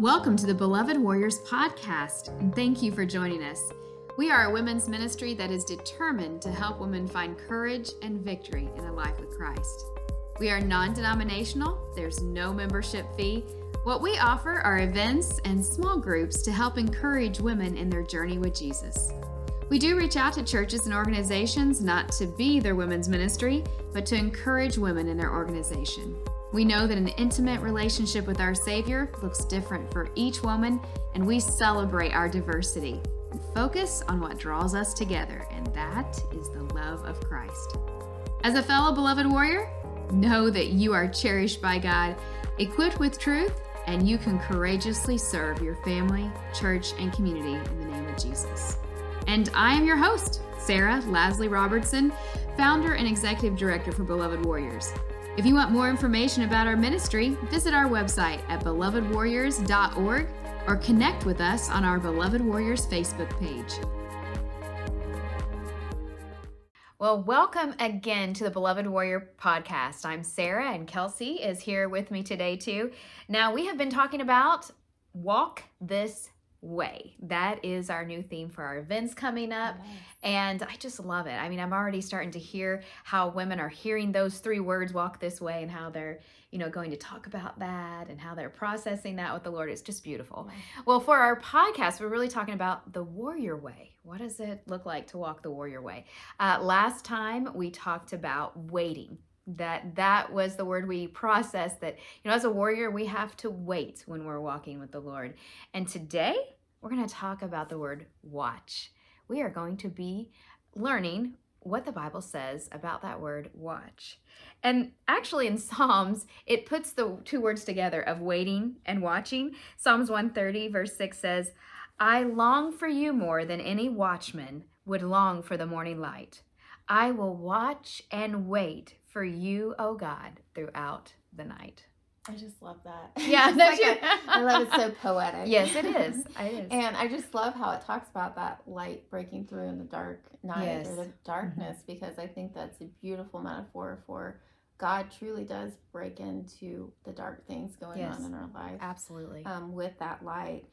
Welcome to the Beloved Warriors podcast, and thank you for joining us. We are a women's ministry that is determined to help women find courage and victory in a life with Christ. We are non denominational, there's no membership fee. What we offer are events and small groups to help encourage women in their journey with Jesus. We do reach out to churches and organizations not to be their women's ministry, but to encourage women in their organization. We know that an intimate relationship with our Savior looks different for each woman, and we celebrate our diversity and focus on what draws us together, and that is the love of Christ. As a fellow beloved warrior, know that you are cherished by God, equipped with truth, and you can courageously serve your family, church, and community in the name of Jesus. And I am your host, Sara Lasley Robertson, founder and executive director for Beloved Warriors. If you want more information about our ministry, visit our website at belovedwarriors.org or connect with us on our Beloved Warriors Facebook page. Well, welcome again to the Beloved Warrior podcast. I'm Sara, and Kelsey is here with me today, too. Now, we have been talking about walk this way. That is our new theme for our events coming up. Nice. And I just love it. I mean, I'm already starting to hear how women are hearing those three words, walk this way, and how they're, you know, going to talk about that and how they're processing that with the Lord. It's just beautiful. Well, for our podcast, we're really talking about the warrior way. What does it look like to walk the warrior way? Uh, last time we talked about waiting that that was the word we processed that you know as a warrior we have to wait when we're walking with the lord. And today we're going to talk about the word watch. We are going to be learning what the bible says about that word watch. And actually in psalms it puts the two words together of waiting and watching. Psalms 130 verse 6 says i long for you more than any watchman would long for the morning light. I will watch and wait for you, O oh God, throughout the night. I just love that. Yeah, like a, I love it. So poetic. Yes, it is. It is. And I just love how it talks about that light breaking through in the dark night yes. or the darkness, mm-hmm. because I think that's a beautiful metaphor for God truly does break into the dark things going yes. on in our life. Absolutely. Um, with that light.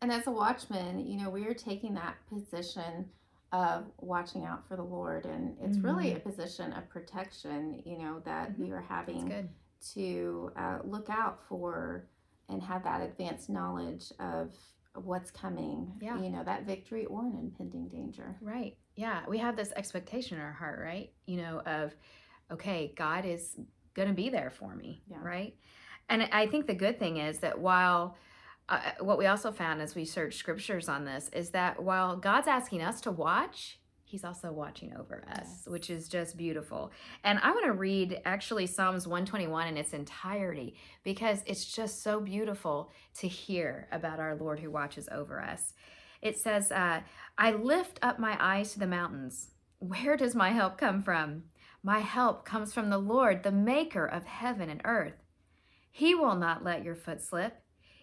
And as a watchman, you know, we are taking that position of watching out for the Lord. And it's mm-hmm. really a position of protection, you know, that mm-hmm. we are having to uh, look out for and have that advanced knowledge of what's coming, yeah. you know, that victory or an impending danger. Right. Yeah. We have this expectation in our heart, right? You know, of, okay, God is going to be there for me, yeah. right? And I think the good thing is that while uh, what we also found as we searched scriptures on this is that while God's asking us to watch, He's also watching over us, yes. which is just beautiful. And I want to read actually Psalms 121 in its entirety because it's just so beautiful to hear about our Lord who watches over us. It says, uh, I lift up my eyes to the mountains. Where does my help come from? My help comes from the Lord, the maker of heaven and earth. He will not let your foot slip.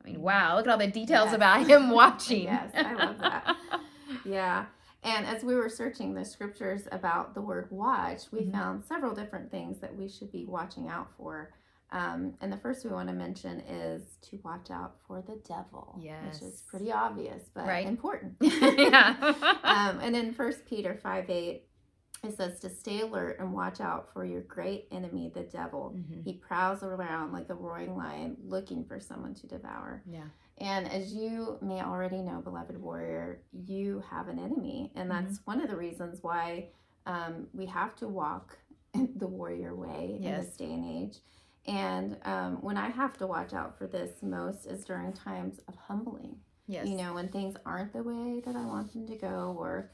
I mean, wow, look at all the details yes. about him watching. yes, I love that. yeah. And as we were searching the scriptures about the word watch, we mm-hmm. found several different things that we should be watching out for. Um, and the first we want to mention is to watch out for the devil. Yes. Which is pretty obvious, but right. important. yeah. um, and in First Peter 5 8, it says to stay alert and watch out for your great enemy, the devil. Mm-hmm. He prowls around like a roaring lion looking for someone to devour. Yeah. And as you may already know, beloved warrior, you have an enemy. And that's mm-hmm. one of the reasons why um, we have to walk the warrior way yes. in this day and age. And um, when I have to watch out for this most is during times of humbling. Yes. You know, when things aren't the way that I want them to go or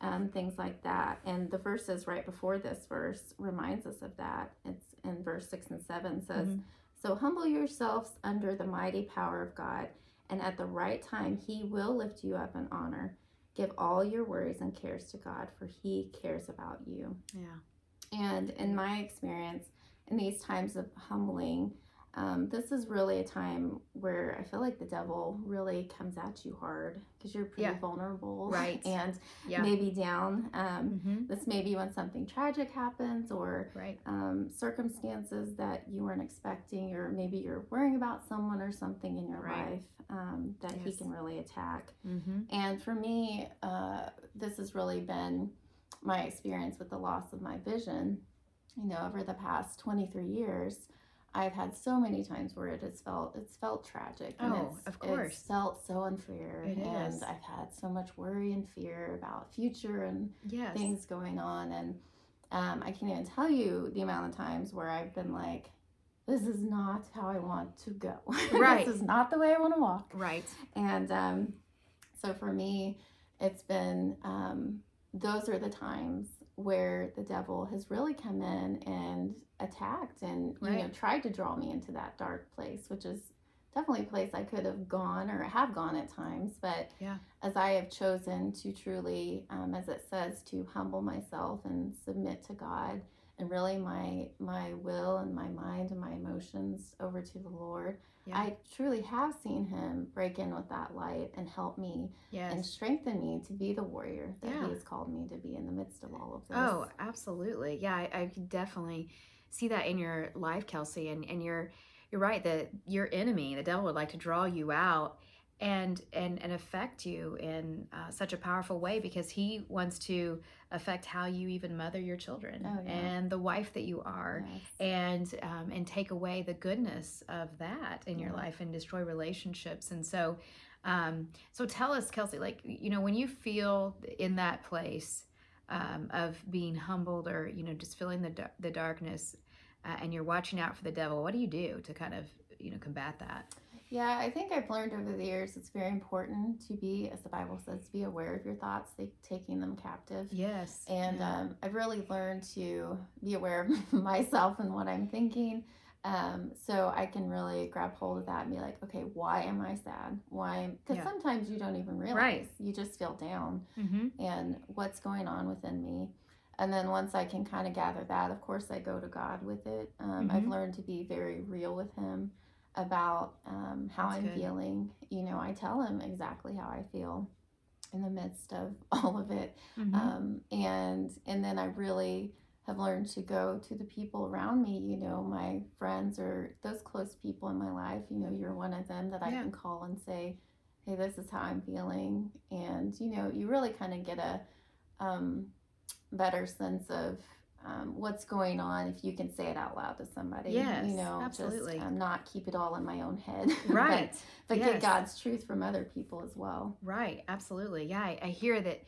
um, things like that. And the verses right before this verse reminds us of that. It's in verse 6 and 7 says, mm-hmm. So humble yourselves under the mighty power of God, and at the right time he will lift you up in honor. Give all your worries and cares to God, for He cares about you. Yeah. And in my experience, in these times of humbling, um, this is really a time where I feel like the devil really comes at you hard because you're pretty Yeah. vulnerable, Right. And Yeah. maybe down. Um, hmm This may be when something tragic happens or Right. um, circumstances that you weren't expecting, or maybe you're worrying about someone or something in your Right. life um, that he can really attack. hmm And for me, uh, this has really been my experience with the loss of my vision. You know, over the past 23 years, I've had so many times where it has felt it's felt tragic. And Oh, it's, of course. It's felt so unfair. It and is. I've had so much worry and fear about future and Yes. things going on. And um, I can't even tell you the amount of times where I've been like, this is not how I want to go. Right. this is not the way I want to walk. Right. And um, so for me, it's been um, those are the times where the devil has really come in and attacked and you know tried to draw me into that dark place, which is definitely a place I could have gone or have gone at times. But Yeah. as I have chosen to truly, um, as it says, to humble myself and submit to God and really my my will and my mind and my emotions over to the Lord. Yeah. I truly have seen him break in with that light and help me and strengthen me to be the warrior that Yeah. he has called me to be in the midst of all of this. Oh, absolutely. Yeah, I, I could definitely see that in your life, Kelsey. And and you're you're right that your enemy, the devil, would like to draw you out and and and affect you in uh, such a powerful way because he wants to affect how you even mother your children Oh, yeah. and the wife that you are. Yes. and um, and take away the goodness of that in your life and destroy relationships and so um, so tell us kelsey like you know when you feel in that place um, of being humbled or you know just feeling the, the darkness uh, and you're watching out for the devil what do you do to kind of you know combat that Yeah, I think I've learned over the years it's very important to be, as the Bible says, to be aware of your thoughts, they, taking them captive. yes And yeah. um, I've really learned to be aware of myself and what I'm thinking. Um, so I can really grab hold of that and be like, okay, why am I sad? Why? Because Yeah. sometimes you don't even realize. Right. You just feel down Mhm. and what's going on within me. And then once I can kind of gather that, of course, I go to God with it. Um, I've Mhm. learned to be very real with Him about um, how That's I'm good. feeling. You know, I tell Him exactly how I feel in the midst of all of it Mhm. um, and and then I really have learned to go to the people around me. You know, my friends or those close people in my life. You know, you're one of them that I Yeah. can call and say, "Hey, this is how I'm feeling," and you know, you really kind of get a um, better sense of. Um, what's going on if you can say it out loud to somebody Yes, you know absolutely. just um, not keep it all in my own head right but, Yes. get god's truth from other people as well Right, absolutely. Yeah, I, I hear that.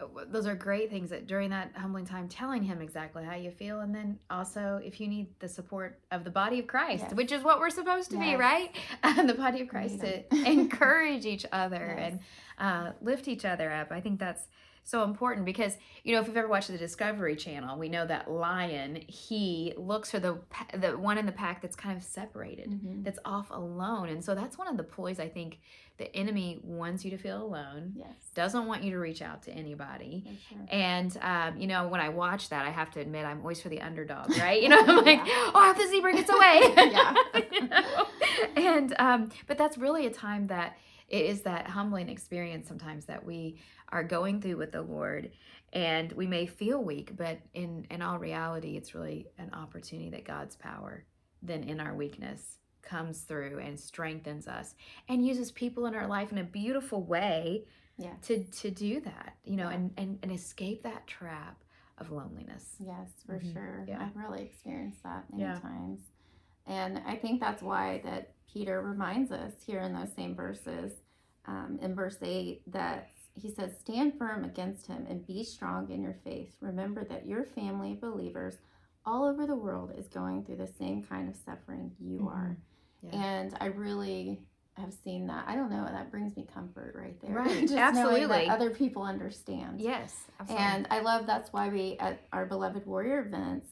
uh, Those are great things that during that humbling time, telling him exactly how you feel, and then also if you need the support of the body of Christ, Yes. which is what we're supposed to be, Yes. right? the body of Christ to encourage each other and uh, lift each other up. I think that's so important because you know if you've ever watched the Discovery Channel, we know that lion he looks for the the one in the pack that's kind of separated Mhm. that's off alone. And so that's one of the ploys I think the enemy wants you to feel alone, yes doesn't want you to reach out to anybody. sure. And um, you know, when I watch that, I have to admit I'm always for the underdog, right? You know, I'm like, Yeah. oh, the zebra gets away. Yeah. You know? And um, but that's really a time that it is that humbling experience sometimes that we are going through with the Lord and we may feel weak, but in in all reality, it's really an opportunity that God's power then in our weakness comes through and strengthens us and uses people in our life in a beautiful way Yeah. to to do that you know Yeah. and, and and escape that trap of loneliness Yes, for Mhm. sure. Yeah. I've really experienced that many Yeah. times. And I think that's why that Peter reminds us here in those same verses, um, in verse 8, that he says, Stand firm against him and be strong in your faith. Remember that your family of believers all over the world is going through the same kind of suffering you are. Mm-hmm. Yeah. And I really have seen that. I don't know, that brings me comfort right there. Right, Just knowing absolutely. that other people understand. yes absolutely. And I love that's why we at our beloved warrior events,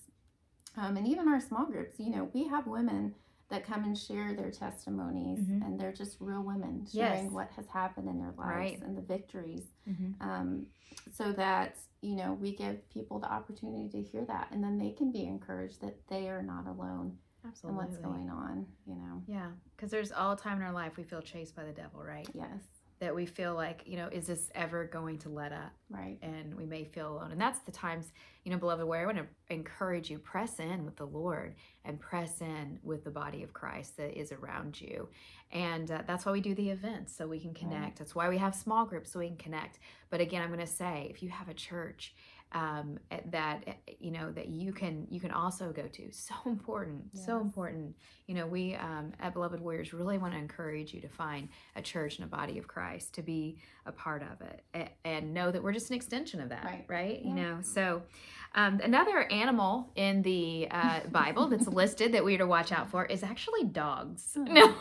um, and even our small groups, you know, we have women that come and share their testimonies, mm-hmm. and they're just real women sharing yes. what has happened in their lives right. and the victories, mm-hmm. um, so that you know we give people the opportunity to hear that, and then they can be encouraged that they are not alone. Absolutely. And what's going on, you know? Yeah, because there's all time in our life we feel chased by the devil, right? Yes that we feel like, you know, is this ever going to let up? Right. And we may feel alone. And that's the times, you know, beloved, where I want to encourage you press in with the Lord and press in with the body of Christ that is around you. And uh, that's why we do the events, so we can connect. Right. That's why we have small groups, so we can connect. But again, I'm going to say if you have a church, um, that you know that you can you can also go to so important yes. so important you know we um, at beloved warriors really want to encourage you to find a church and a body of christ to be a part of it and, and know that we're just an extension of that right, right? Yeah. you know so um, another animal in the uh, bible that's listed that we are to watch out for is actually dogs oh. no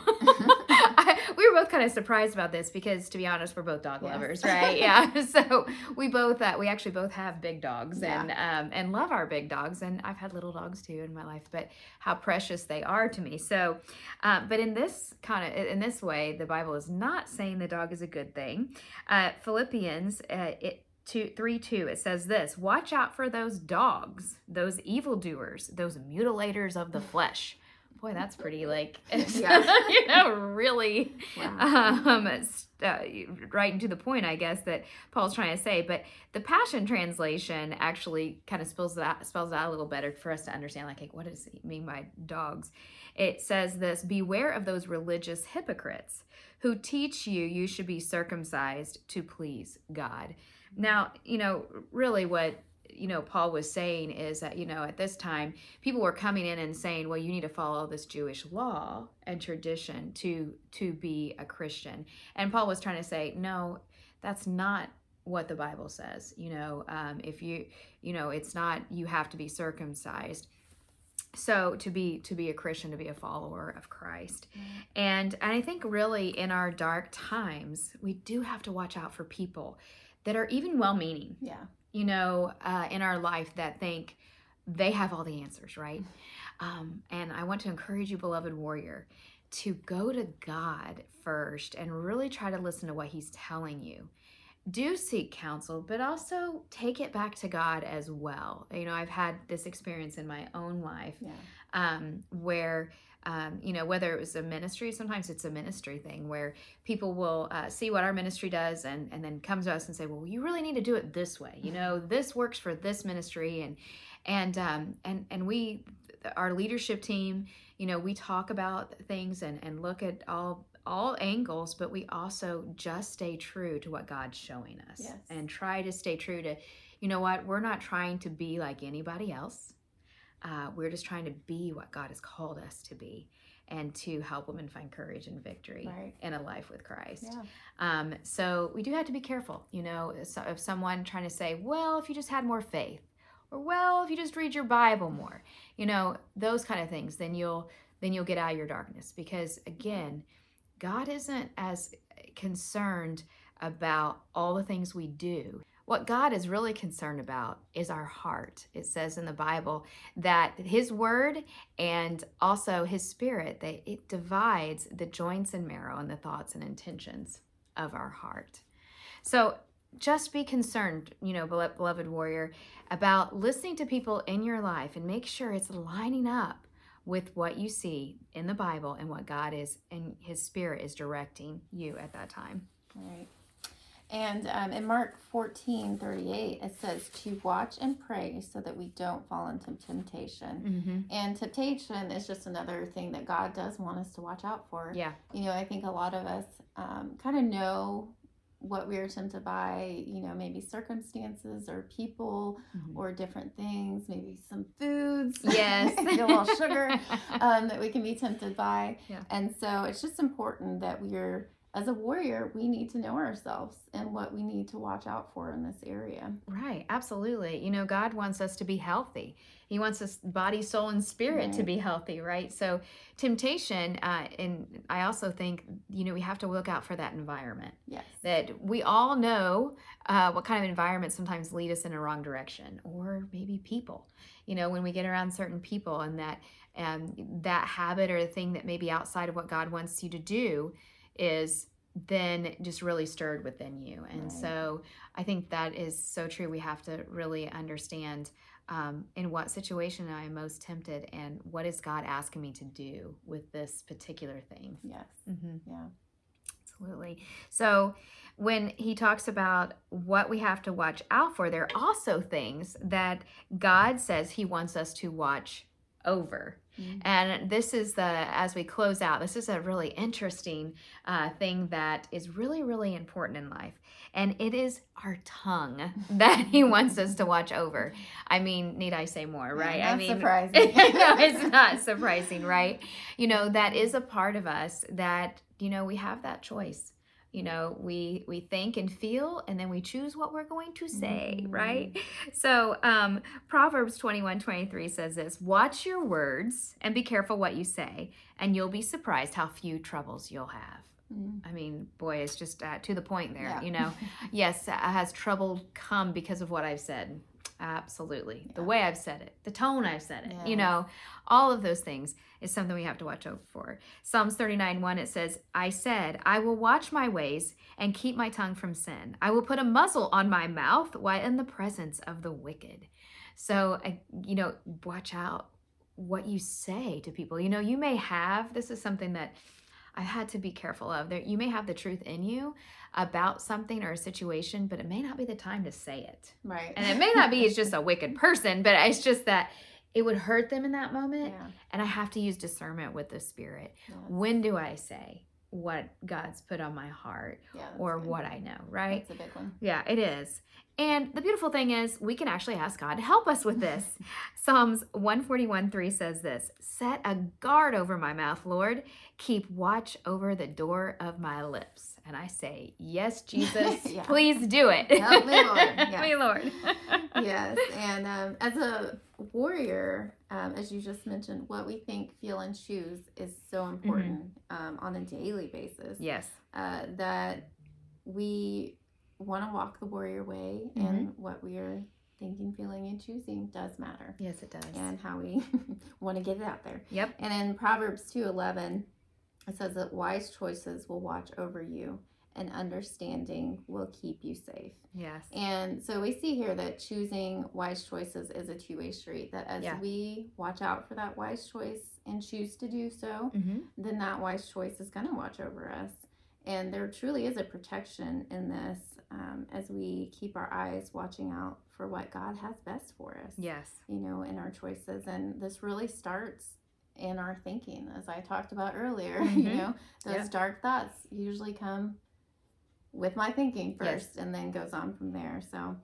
we were both kind of surprised about this because to be honest we're both dog yes. lovers right? Yeah. So we both uh, we actually both have big dogs yeah. and um, and love our big dogs and I've had little dogs too in my life but how precious they are to me. So uh, but in this kind of in this way the Bible is not saying the dog is a good thing. Uh, Philippians uh, it Two, 3 2 it says this watch out for those dogs those evildoers those mutilators of the flesh boy, that's pretty like, yeah. you know, really wow. um, uh, right into the point, I guess that Paul's trying to say. But the Passion Translation actually kind of spells that spells out a little better for us to understand. Like, hey, what does he mean by dogs? It says this: Beware of those religious hypocrites who teach you you should be circumcised to please God. Now, you know, really what you know paul was saying is that you know at this time people were coming in and saying well you need to follow this jewish law and tradition to to be a christian. And paul was trying to say no that's not what the bible says you know um, if you you know it's not you have to be circumcised. So to be to be a christian to be a follower of christ. Mm. and and i think really in our dark times we do have to watch out for people that are even well meaning yeah you know, uh, in our life that think they have all the answers, right? Um, and I want to encourage you, beloved warrior, to go to God first and really try to listen to what He's telling you. Do seek counsel, but also take it back to God as well. You know, I've had this experience in my own life yeah. um, where um, you know, whether it was a ministry, sometimes it's a ministry thing where people will uh, see what our ministry does and, and then come to us and say, well, you really need to do it this way. You know, this works for this ministry. And, and, um, and, and we, our leadership team, you know, we talk about things and, and look at all, all angles, but we also just stay true to what God's showing us yes. and try to stay true to, you know what, we're not trying to be like anybody else uh, we're just trying to be what God has called us to be and to help women find courage and victory right. in a life with Christ. Yeah. Um, so we do have to be careful, you know, of someone trying to say, well, if you just had more faith, or well, if you just read your Bible more, you know, those kind of things, then you'll then you'll get out of your darkness because again, God isn't as concerned about all the things we do what God is really concerned about is our heart. It says in the Bible that his word and also his spirit that it divides the joints and marrow and the thoughts and intentions of our heart. So just be concerned, you know, beloved warrior, about listening to people in your life and make sure it's lining up with what you see in the Bible and what God is and his spirit is directing you at that time. All right. And um, in Mark 14 38, it says to watch and pray so that we don't fall into temptation. Mm-hmm. And temptation is just another thing that God does want us to watch out for. Yeah. You know, I think a lot of us um, kind of know what we are tempted by, you know, maybe circumstances or people mm-hmm. or different things, maybe some foods. Yes. a little sugar um, that we can be tempted by. Yeah. And so it's just important that we're as a warrior, we need to know ourselves and what we need to watch out for in this area. Right, absolutely. You know, God wants us to be healthy. He wants us body, soul, and spirit right. to be healthy, right? So, temptation, uh, and I also think, you know, we have to look out for that environment. Yes. That we all know uh, what kind of environment sometimes lead us in a wrong direction, or maybe people. You know, when we get around certain people, and that and that habit or the thing that may be outside of what God wants you to do is then just really stirred within you. And right. so I think that is so true. We have to really understand um, in what situation I am most tempted and what is God asking me to do with this particular thing. Yes. Mm-hmm. Yeah. Absolutely. So when he talks about what we have to watch out for, there are also things that God says he wants us to watch over. Mm-hmm. And this is the, as we close out, this is a really interesting uh, thing that is really, really important in life. And it is our tongue that he wants us to watch over. I mean, need I say more, right? I mean, surprising. no, it's not surprising, right? You know, that is a part of us that, you know, we have that choice you know we we think and feel and then we choose what we're going to say mm-hmm. right so um proverbs 21 23 says this watch your words and be careful what you say and you'll be surprised how few troubles you'll have mm. I mean, boy, it's just uh, to the point there. Yeah. You know, yes, has trouble come because of what I've said? Absolutely. Yeah. The way I've said it, the tone I've said it, yes. you know, all of those things is something we have to watch out for. Psalms 39 1, it says, I said, I will watch my ways and keep my tongue from sin. I will put a muzzle on my mouth while in the presence of the wicked. So, you know, watch out what you say to people. You know, you may have, this is something that I've had to be careful of. There, you may have the truth in you about something or a situation, but it may not be the time to say it. Right. And it may not be it's just a wicked person, but it's just that it would hurt them in that moment. Yeah. And I have to use discernment with the spirit. Yes. When do I say what God's put on my heart yeah, or good. what I know, right? That's a big one. Yeah, it is. And the beautiful thing is, we can actually ask God to help us with this. Psalms 141 3 says this Set a guard over my mouth, Lord. Keep watch over the door of my lips. And I say, Yes, Jesus, yeah. please do it. Help me, Lord. Yes. Help me, Lord. yes. And um, as a warrior, um, as you just mentioned, what we think, feel, and choose is so important mm-hmm. um, on a daily basis. Yes. Uh, that we want to walk the warrior way mm-hmm. and what we are thinking, feeling, and choosing does matter. Yes, it does. And how we want to get it out there. Yep. And in Proverbs 2:11, it says that wise choices will watch over you and understanding will keep you safe. Yes. And so we see here that choosing wise choices is a two-way street that as yeah. we watch out for that wise choice and choose to do so, mm-hmm. then that wise choice is going to watch over us. And there truly is a protection in this um, as we keep our eyes watching out for what God has best for us. Yes. You know, in our choices. And this really starts in our thinking, as I talked about earlier. Mm-hmm. You know, those yeah. dark thoughts usually come with my thinking first yes. and then goes on from there. So,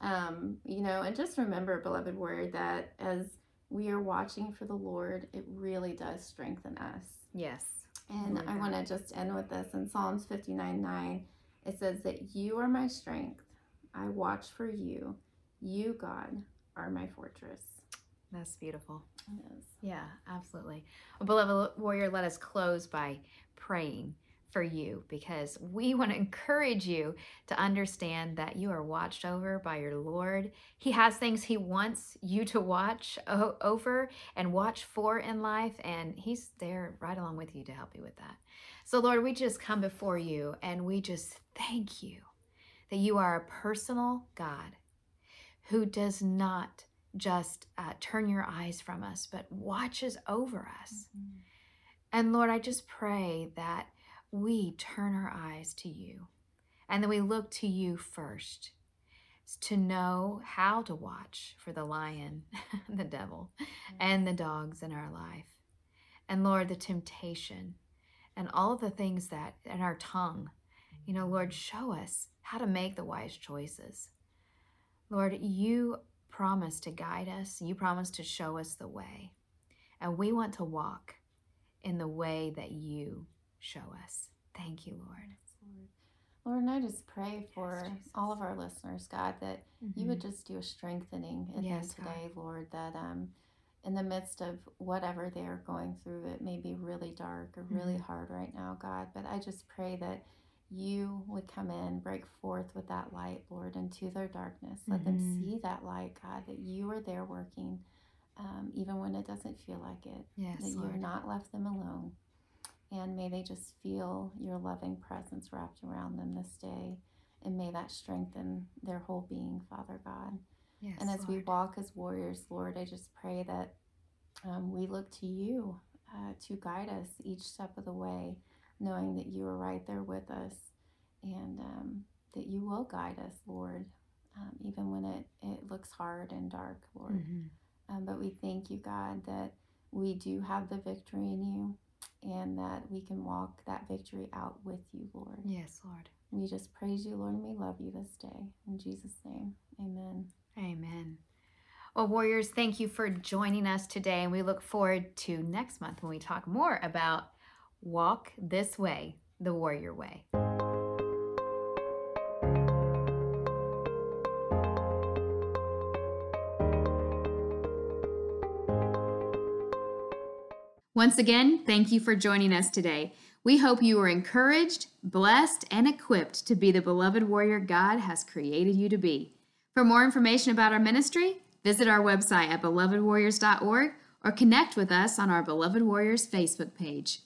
um, you know, and just remember, beloved word, that as we are watching for the Lord, it really does strengthen us. Yes. And I want to just end with this in Psalms 59 9 it says that you are my strength. I watch for you. You, God, are my fortress. That's beautiful. Yes. Yeah, absolutely. Well, beloved warrior, let us close by praying for you because we want to encourage you to understand that you are watched over by your Lord. He has things He wants you to watch over and watch for in life, and He's there right along with you to help you with that. So, Lord, we just come before you and we just thank you that you are a personal God who does not just uh, turn your eyes from us, but watches over us. Mm-hmm. And Lord, I just pray that we turn our eyes to you and that we look to you first to know how to watch for the lion, the devil, mm-hmm. and the dogs in our life. And Lord, the temptation and all of the things that in our tongue. You know, Lord, mm-hmm. show us how to make the wise choices. Lord, you promise to guide us, you promise to show us the way. And we want to walk in the way that you show us. Thank you, Lord. Lord, and I just pray for yes, all of our listeners, God, that mm-hmm. you would mm-hmm. just do a strengthening in yes, them today, God. Lord, that um, in the midst of whatever they're going through. It may be really dark or really mm-hmm. hard right now, God, but I just pray that you would come in, break forth with that light, Lord, into their darkness. Let mm-hmm. them see that light, God, that you are there working um, even when it doesn't feel like it. Yes, that Lord. you're not left them alone. And may they just feel your loving presence wrapped around them this day. And may that strengthen their whole being, Father God. Yes, and as we walk as warriors, Lord, I just pray that um, we look to you uh, to guide us each step of the way, knowing that you are right there with us and um, that you will guide us, Lord, um, even when it, it looks hard and dark, Lord. Mhm. Um, but we thank you, God, that we do have the victory in you and that we can walk that victory out with you, Lord. Yes, Lord. We just praise you, Lord, and we love you this day. In Jesus' name, amen. Amen. Well, Warriors, thank you for joining us today. And we look forward to next month when we talk more about Walk This Way, the Warrior Way. Once again, thank you for joining us today. We hope you are encouraged, blessed, and equipped to be the beloved warrior God has created you to be. For more information about our ministry, visit our website at belovedwarriors.org or connect with us on our Beloved Warriors Facebook page.